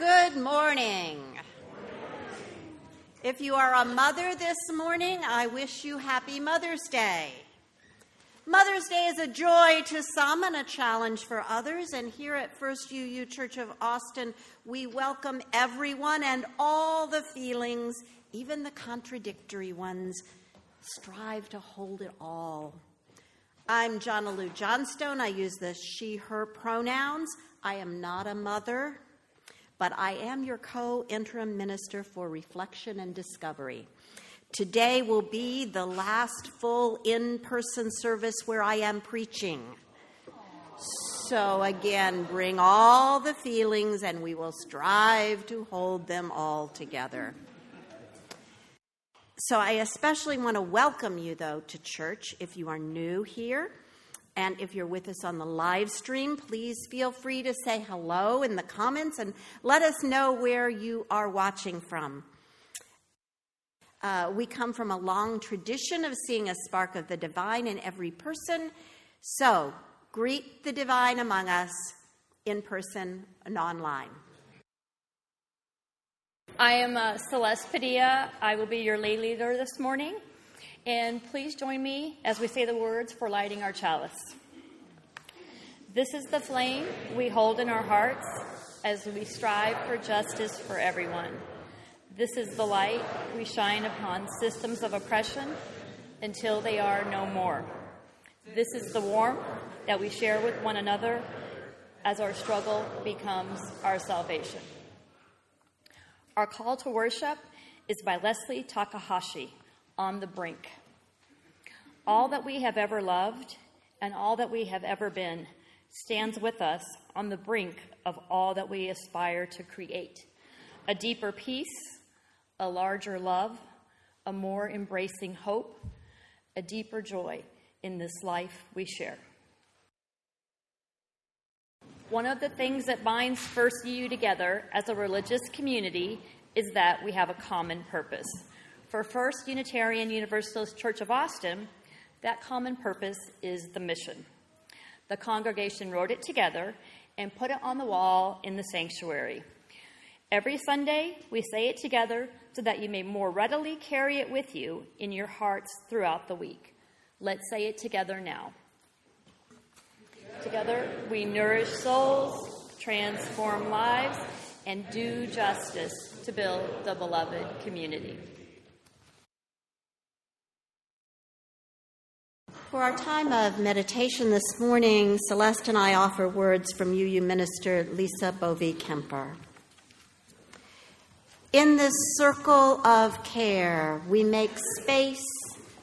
Good morning. If you are a mother this morning, I wish you happy Mother's Day. Mother's Day is a joy to some and a challenge for others. And here at First UU Church of Austin, we welcome everyone and all the feelings, even the contradictory ones. Strive to hold it all. I'm Jonna Johnstone. I use the she, her pronouns. I am not a mother, but I am your co interim minister for reflection and discovery. Today will be the last full in person service where I am preaching. So, again, bring all the feelings and we will strive to hold them all together. So, I especially want to welcome you, though, to church if you are new here. And if you're with us on the live stream, please feel free to say hello in the comments and let us know where you are watching from. Uh, we come from a long tradition of seeing a spark of the divine in every person. So, greet the divine among us in person and online. I am uh, Celeste Padilla. I will be your lay leader this morning. And please join me as we say the words for lighting our chalice. This is the flame we hold in our hearts as we strive for justice for everyone. This is the light we shine upon systems of oppression until they are no more. This is the warmth that we share with one another as our struggle becomes our salvation. Our call to worship is by Leslie Takahashi, On the Brink. All that we have ever loved and all that we have ever been stands with us on the brink of all that we aspire to create a deeper peace a larger love, a more embracing hope, a deeper joy in this life we share. One of the things that binds First UU together as a religious community is that we have a common purpose. For First Unitarian Universalist Church of Austin, that common purpose is the mission. The congregation wrote it together and put it on the wall in the sanctuary. Every Sunday, we say it together so that you may more readily carry it with you in your hearts throughout the week. Let's say it together now. Together, we nourish souls, transform lives, and do justice to build the beloved community. For our time of meditation this morning, Celeste and I offer words from UU Minister Lisa Bovee Kemper. In this circle of care, we make space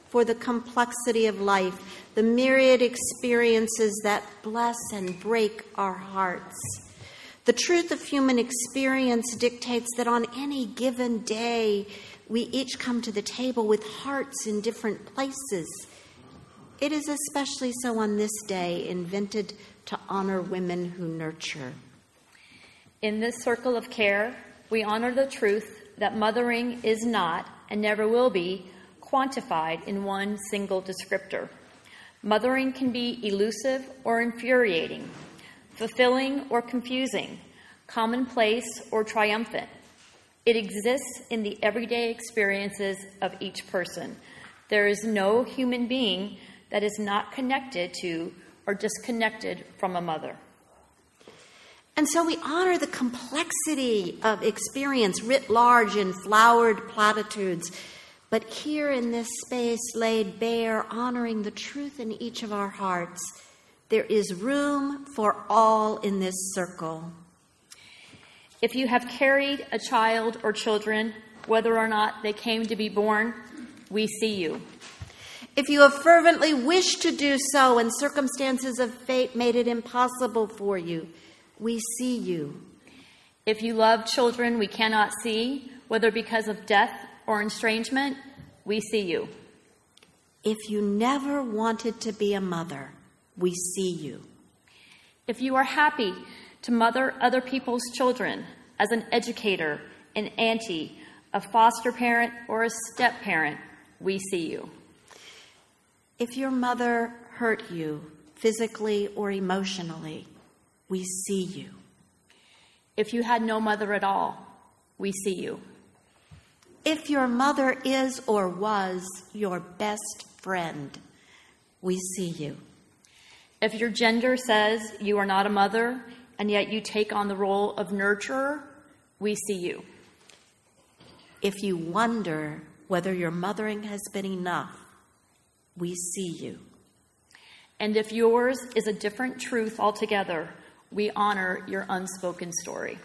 for the complexity of life, the myriad experiences that bless and break our hearts. The truth of human experience dictates that on any given day, we each come to the table with hearts in different places. It is especially so on this day, invented to honor women who nurture. In this circle of care, we honor the truth that mothering is not and never will be quantified in one single descriptor. Mothering can be elusive or infuriating, fulfilling or confusing, commonplace or triumphant. It exists in the everyday experiences of each person. There is no human being that is not connected to or disconnected from a mother. And so we honor the complexity of experience writ large in flowered platitudes, but here in this space laid bare, honoring the truth in each of our hearts, there is room for all in this circle. If you have carried a child or children, whether or not they came to be born, we see you. If you have fervently wished to do so and circumstances of fate made it impossible for you, we see you. If you love children we cannot see, whether because of death or estrangement, we see you. If you never wanted to be a mother, we see you. If you are happy to mother other people's children as an educator, an auntie, a foster parent, or a step parent, we see you. If your mother hurt you physically or emotionally, we see you. If you had no mother at all, we see you. If your mother is or was your best friend, we see you. If your gender says you are not a mother and yet you take on the role of nurturer, we see you. If you wonder whether your mothering has been enough, we see you. And if yours is a different truth altogether, we honor your unspoken story.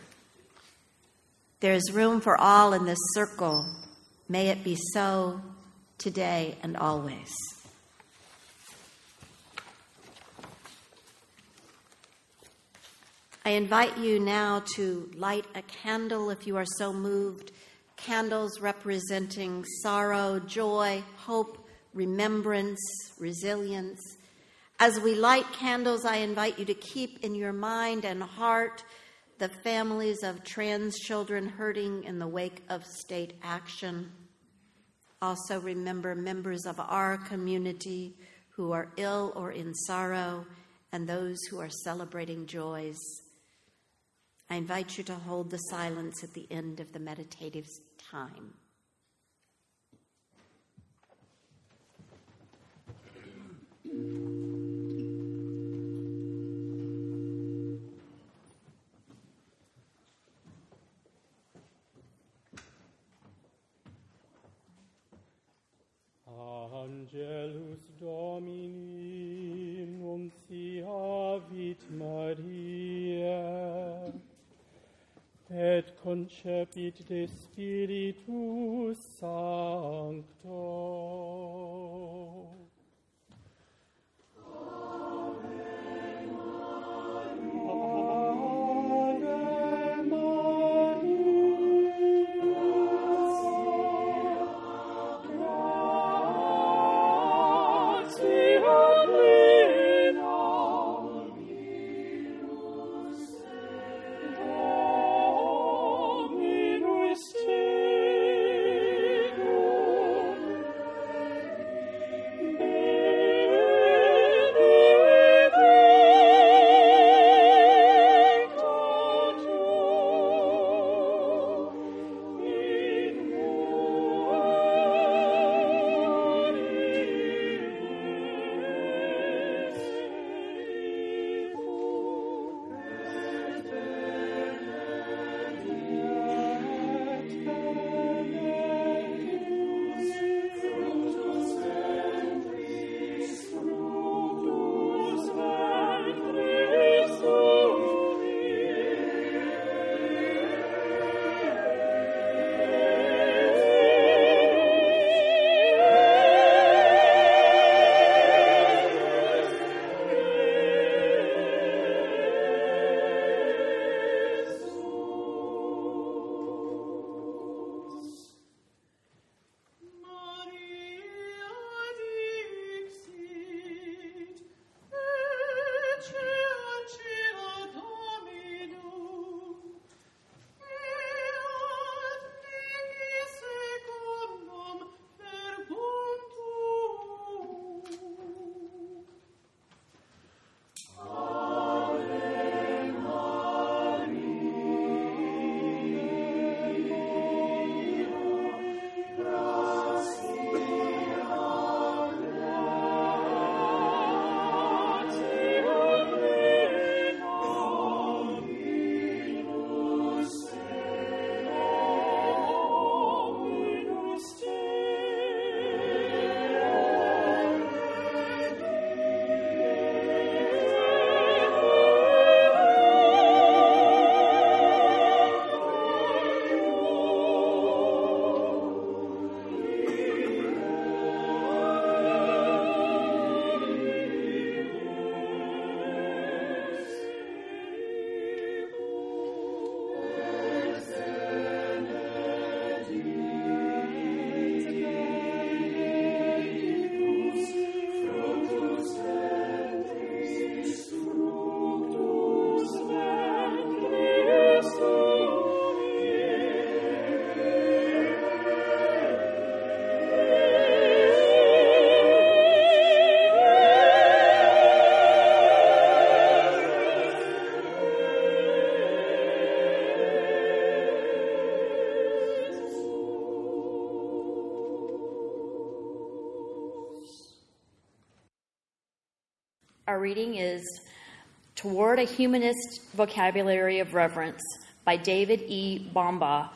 There is room for all in this circle. May it be so today and always. I invite you now to light a candle if you are so moved. Candles representing sorrow, joy, hope, remembrance, resilience. As we light candles, I invite you to keep in your mind and heart the families of trans children hurting in the wake of state action. Also, remember members of our community who are ill or in sorrow and those who are celebrating joys. I invite you to hold the silence at the end of the meditative time. Concepit de Spiritu Sancto. Our reading is Toward a Humanist Vocabulary of Reverence by David E. Bumbaugh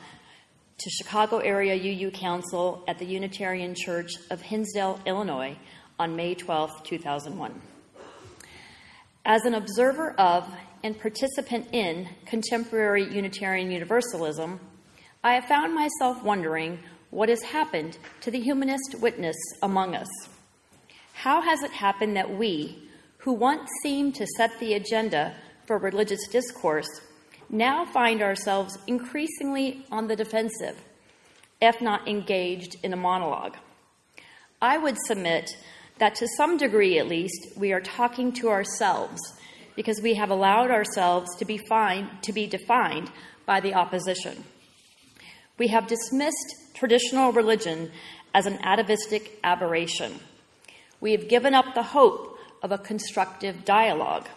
to Chicago Area UU Council at the Unitarian Church of Hinsdale, Illinois on May 12, 2001. As an observer of and participant in contemporary Unitarian Universalism, I have found myself wondering what has happened to the humanist witness among us. How has it happened that we, who once seemed to set the agenda for religious discourse, now find ourselves increasingly on the defensive, if not engaged in a monologue? I would submit that to some degree at least, we are talking to ourselves because we have allowed ourselves to be, fine, to be defined by the opposition. We have dismissed traditional religion as an atavistic aberration. We have given up the hope of a constructive dialogue.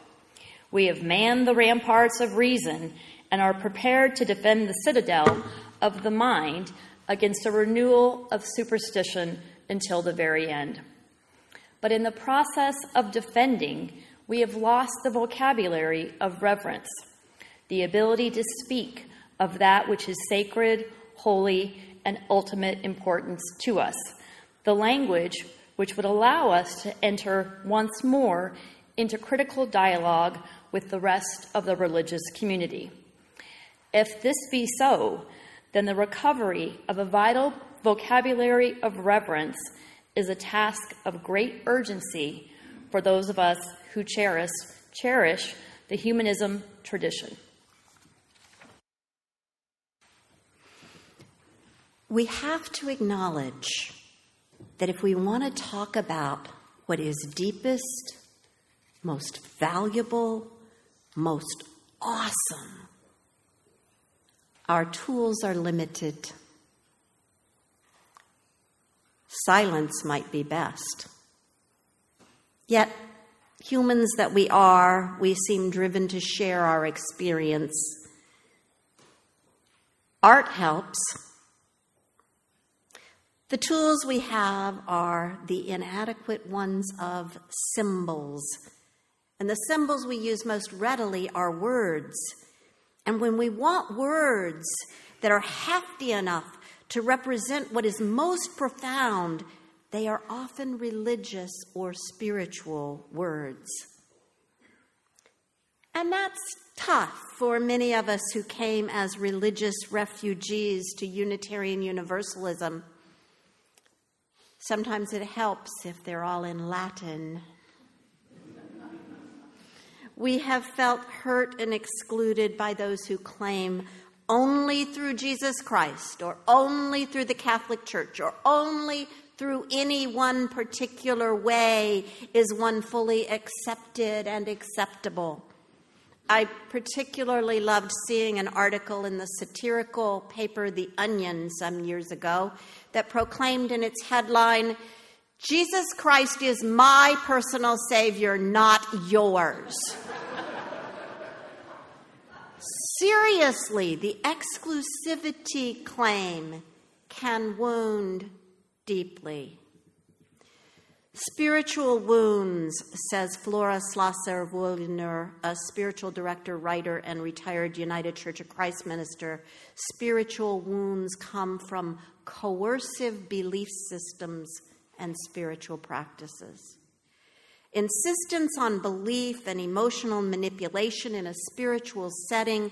We have manned the ramparts of reason and are prepared to defend the citadel of the mind against a renewal of superstition until the very end. But in the process of defending, we have lost the vocabulary of reverence, the ability to speak of that which is sacred, holy, and ultimate importance to us, the language which would allow us to enter once more into critical dialogue with the rest of the religious community. If this be so, then the recovery of a vital vocabulary of reverence is a task of great urgency for those of us who cherish, cherish the humanism tradition. We have to acknowledge that if we want to talk about what is deepest, most valuable, most awesome, our tools are limited. Silence might be best. Yet, humans that we are, we seem driven to share our experience. Art helps. The tools we have are the inadequate ones of symbols. And the symbols we use most readily are words. And when we want words that are hefty enough to represent what is most profound, they are often religious or spiritual words. And that's tough for many of us who came as religious refugees to Unitarian Universalism. Sometimes it helps if they're all in Latin. We have felt hurt and excluded by those who claim only through Jesus Christ, or only through the Catholic Church, or only through any one particular way is one fully accepted and acceptable. I particularly loved seeing an article in the satirical paper The Onion some years ago that proclaimed in its headline, Jesus Christ is my personal Savior, not yours. Seriously, the exclusivity claim can wound deeply. Spiritual wounds, says Flora Slosson Wuellner, a spiritual director, writer, and retired United Church of Christ minister. Spiritual wounds come from coercive belief systems and spiritual practices. Insistence on belief and emotional manipulation in a spiritual setting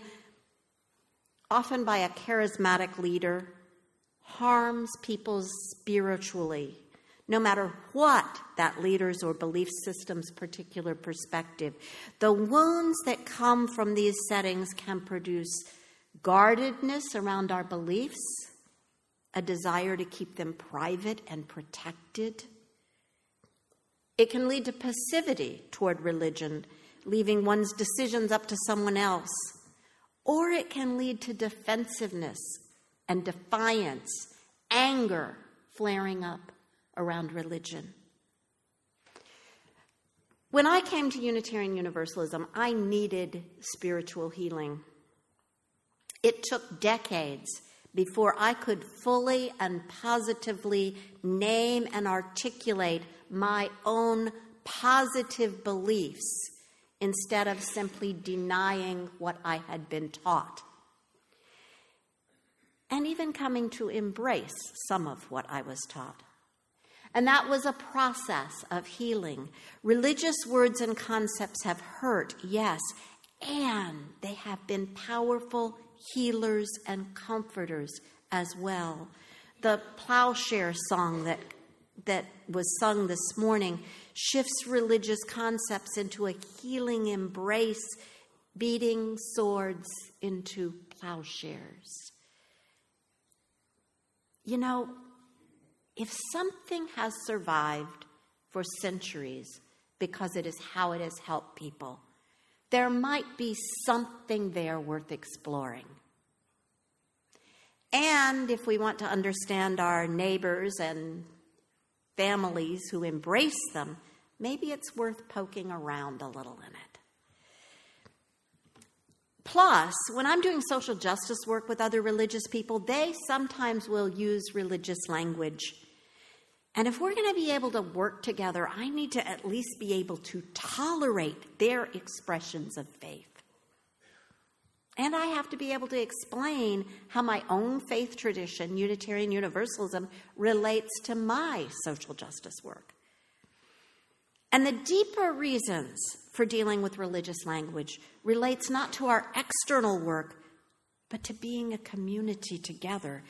often by a charismatic leader, harms people spiritually, no matter what that leader's or belief system's particular perspective. The wounds that come from these settings can produce guardedness around our beliefs, a desire to keep them private and protected. It can lead to passivity toward religion, leaving one's decisions up to someone else or it can lead to defensiveness and defiance, anger flaring up around religion. When I came to Unitarian Universalism, I needed spiritual healing. It took decades before I could fully and positively name and articulate my own positive beliefs instead of simply denying what I had been taught. And even coming to embrace some of what I was taught. And that was a process of healing. Religious words and concepts have hurt, yes, and they have been powerful healers and comforters as well. The plowshare song that, that was sung this morning shifts religious concepts into a healing embrace, beating swords into plowshares. You know, if something has survived for centuries because it is how it has helped people, there might be something there worth exploring. And if we want to understand our neighbors and families who embrace them, maybe it's worth poking around a little in it. Plus, when I'm doing social justice work with other religious people, they sometimes will use religious language and if we're going to be able to work together, I need to at least be able to tolerate their expressions of faith. And I have to be able to explain how my own faith tradition, Unitarian Universalism, relates to my social justice work. And the deeper reasons for dealing with religious language relates not to our external work, but to being a community together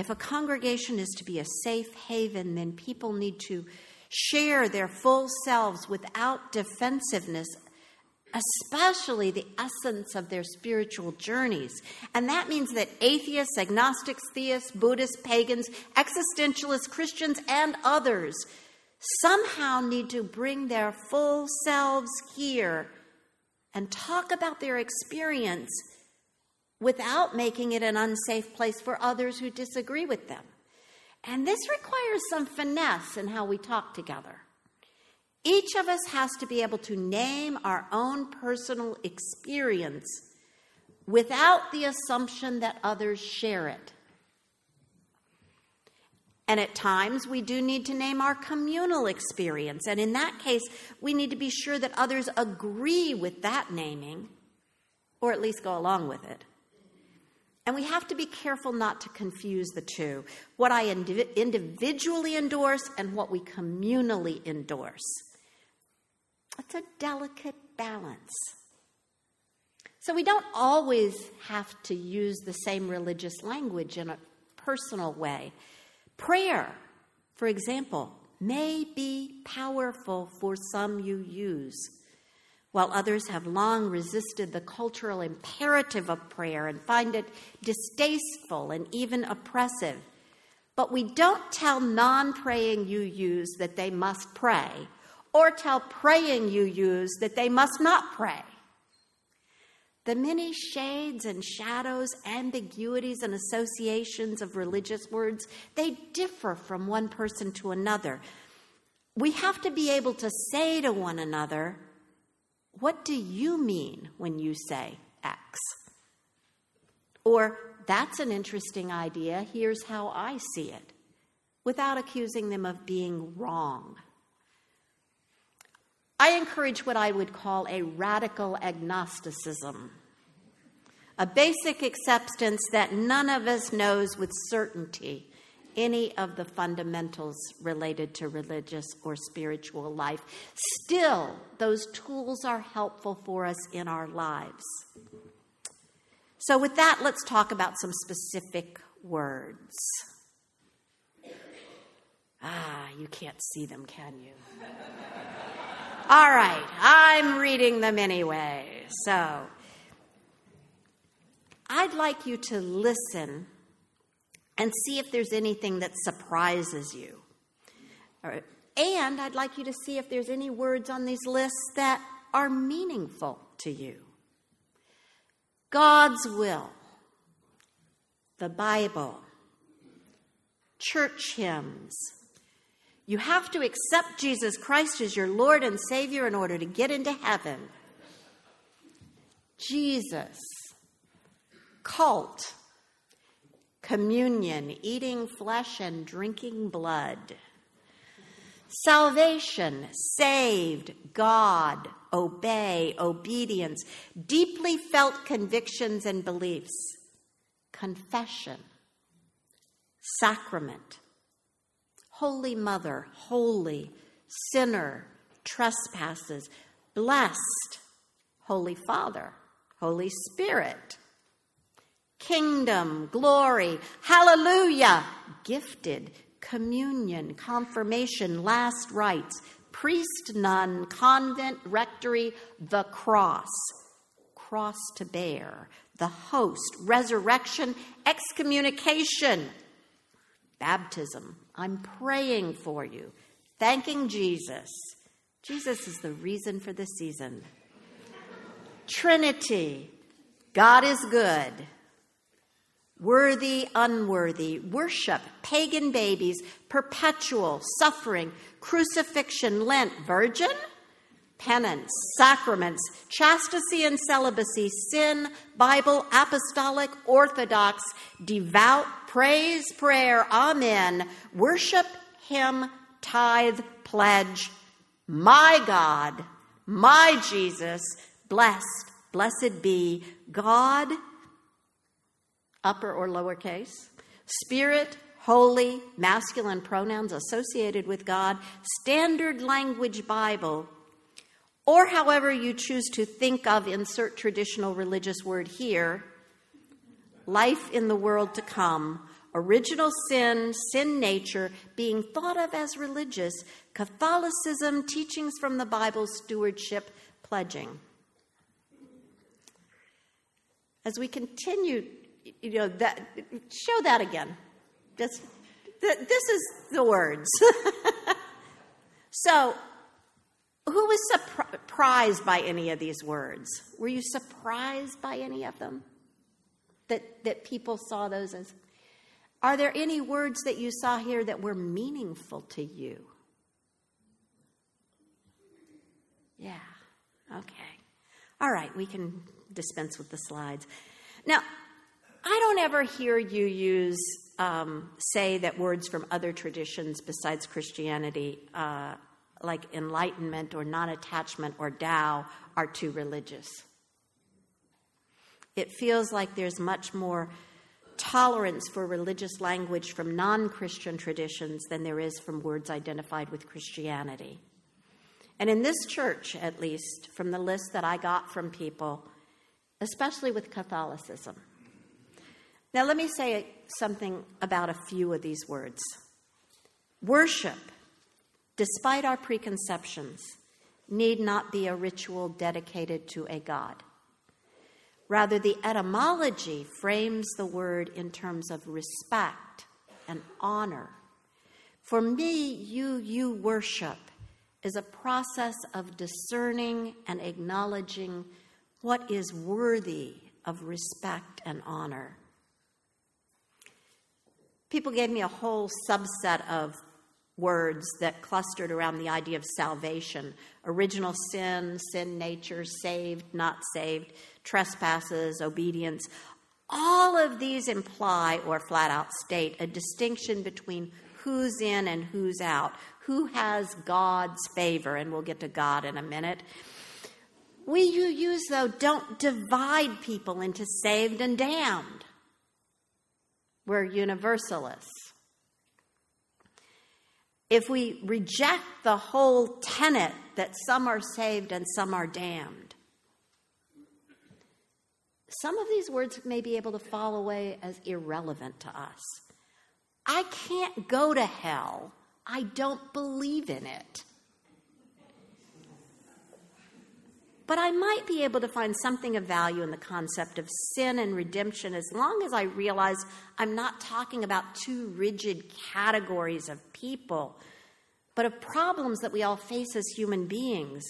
if a congregation is to be a safe haven, then people need to share their full selves without defensiveness, especially the essence of their spiritual journeys. And that means that atheists, agnostics, theists, Buddhists, pagans, existentialists, Christians, and others somehow need to bring their full selves here and talk about their experience without making it an unsafe place for others who disagree with them. And this requires some finesse in how we talk together. Each of us has to be able to name our own personal experience without the assumption that others share it. And at times, we do need to name our communal experience. And in that case, we need to be sure that others agree with that naming, or at least go along with it. And we have to be careful not to confuse the two what I indiv- individually endorse and what we communally endorse. It's a delicate balance. So we don't always have to use the same religious language in a personal way. Prayer, for example, may be powerful for some UUs while others have long resisted the cultural imperative of prayer and find it distasteful and even oppressive. But we don't tell non praying UUs that they must pray, or tell praying UUs that they must not pray. The many shades and shadows, ambiguities, and associations of religious words, they differ from one person to another. We have to be able to say to one another, what do you mean when you say X? Or, that's an interesting idea, here's how I see it, without accusing them of being wrong. I encourage what I would call a radical agnosticism, a basic acceptance that none of us knows with certainty any of the fundamentals related to religious or spiritual life. Still, those tools are helpful for us in our lives. So, with that, let's talk about some specific words. Ah, you can't see them, can you? All right, I'm reading them anyway. So, I'd like you to listen and see if there's anything that surprises you. And I'd like you to see if there's any words on these lists that are meaningful to you. God's will, the Bible, church hymns. You have to accept Jesus Christ as your Lord and Savior in order to get into heaven. Jesus, cult, communion, eating flesh and drinking blood. Salvation, saved, God, obey, obedience, deeply felt convictions and beliefs, confession, sacrament, Holy Mother, holy, sinner, trespasses, blessed, Holy Father, Holy Spirit, kingdom, glory, hallelujah, gifted, communion, confirmation, last rites, priest, nun, convent, rectory, the cross, cross to bear, the host, resurrection, excommunication, baptism. I'm praying for you, thanking Jesus. Jesus is the reason for the season. Trinity, God is good. Worthy, unworthy, worship, pagan babies, perpetual, suffering, crucifixion, Lent, virgin, penance, sacraments, chastity and celibacy, sin, Bible, apostolic, orthodox, devout, praise, prayer, amen, worship, hymn, tithe, pledge, my God, my Jesus, blessed, blessed be God, upper or lowercase, spirit, holy, masculine pronouns associated with God, standard language Bible, or however you choose to think of, insert traditional religious word here, life in the world to come, original sin, sin nature, being thought of as religious, Catholicism, teachings from the Bible, stewardship, pledging. As we continue, you know, that, show that again. This, this is the words. so, who was surprised by any of these words? Were you surprised by any of them? That, that people saw those as. Are there any words that you saw here that were meaningful to you? Yeah, okay. All right, we can dispense with the slides. Now, I don't ever hear you use, um, say that words from other traditions besides Christianity, uh, like enlightenment or non attachment or Tao, are too religious. It feels like there's much more tolerance for religious language from non Christian traditions than there is from words identified with Christianity. And in this church, at least, from the list that I got from people, especially with Catholicism. Now, let me say something about a few of these words. Worship, despite our preconceptions, need not be a ritual dedicated to a God. Rather, the etymology frames the word in terms of respect and honor. For me, you, you worship is a process of discerning and acknowledging what is worthy of respect and honor. People gave me a whole subset of words that clustered around the idea of salvation original sin, sin nature, saved, not saved, trespasses, obedience. All of these imply or flat out state a distinction between who's in and who's out, who has God's favor, and we'll get to God in a minute. We UUs, though, don't divide people into saved and damned. We're universalists. If we reject the whole tenet that some are saved and some are damned, some of these words may be able to fall away as irrelevant to us. I can't go to hell. I don't believe in it. But I might be able to find something of value in the concept of sin and redemption as long as I realize I'm not talking about two rigid categories of people, but of problems that we all face as human beings.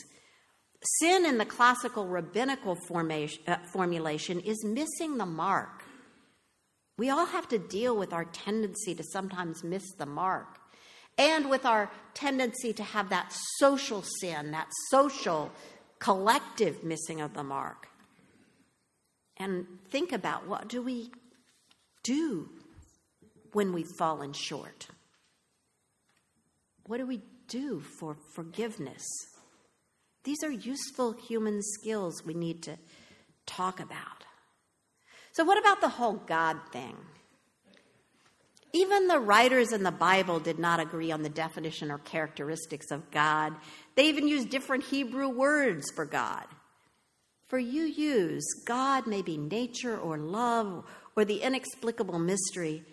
Sin in the classical rabbinical formation, uh, formulation is missing the mark. We all have to deal with our tendency to sometimes miss the mark and with our tendency to have that social sin, that social collective missing of the mark. And think about what do we do when we've fallen short? What do we do for forgiveness. These are useful human skills we need to talk about. So, what about the whole God thing? Even the writers in the Bible did not agree on the definition or characteristics of God. They even used different Hebrew words for God. For UUs God may be nature or love or the inexplicable mystery.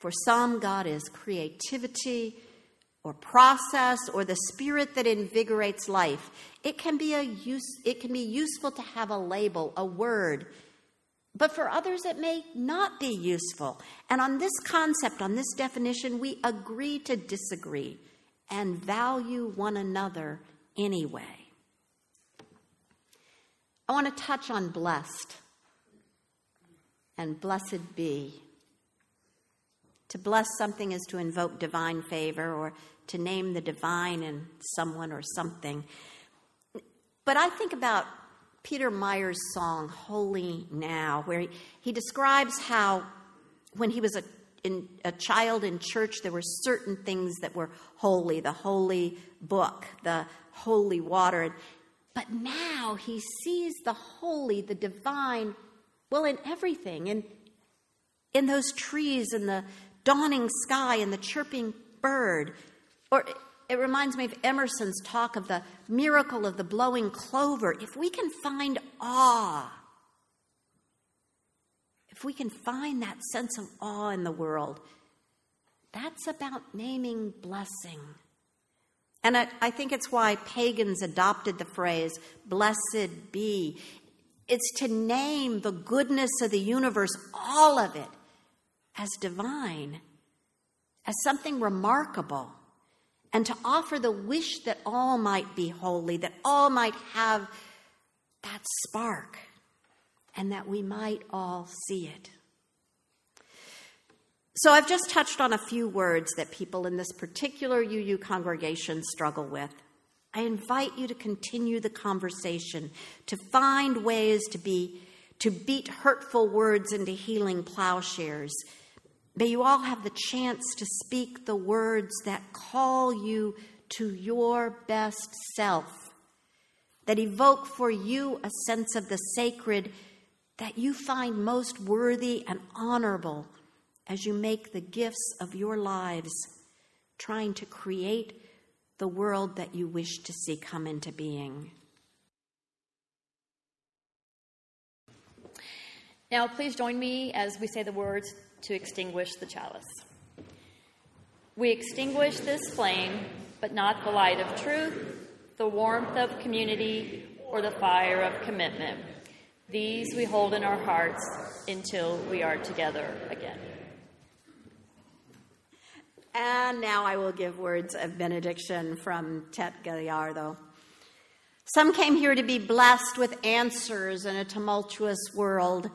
For some, God is creativity or process or the spirit that invigorates life. It can be a use, it can be useful to have a label, a word. But for others, it may not be useful. And on this concept, on this definition, we agree to disagree and value one another anyway. I want to touch on blessed and blessed be. To bless something is to invoke divine favor or to name the divine in someone or something. But I think about Peter Mayer's song, Holy Now, where he, he describes how when he was a, in, a child in church, there were certain things that were holy the holy book, the holy water. But now he sees the holy, the divine, well, in everything, in, in those trees, in the dawning sky, in the chirping bird. Or it reminds me of Emerson's talk of the miracle of the blowing clover. If we can find awe, if we can find that sense of awe in the world, that's about naming blessing. And I, I, think it's why pagans adopted the phrase, blessed be. It's to name the goodness of the universe, all of it, as divine, as something remarkable and to offer the wish that all might be holy, that all might have that spark, and that we might all see it. So, I've just touched on a few words that people in this particular UU congregation struggle with. I invite you to continue the conversation, to find ways to be to beat hurtful words into healing plowshares, May you all have the chance to speak the words that call you to your best self, that evoke for you a sense of the sacred that you find most worthy and honorable as you make the gifts of your lives, trying to create the world that you wish to see come into being. Now, please join me as we say the words to extinguish the chalice. We extinguish this flame, but not the light of truth, the warmth of community, or the fire of commitment. These we hold in our hearts until we are together again. And now I will give words of benediction from Tet Gallardo. Some came here to be blessed with answers in a tumultuous world.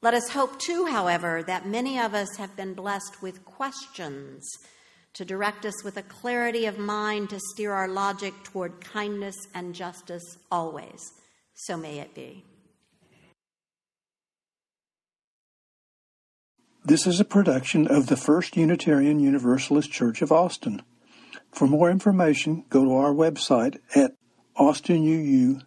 Let us hope, too, however, that many of us have been blessed with questions to direct us with a clarity of mind to steer our logic toward kindness and justice always. So may it be. This is a production of the First Unitarian Universalist Church of Austin. For more information, go to our website at austinuu.org.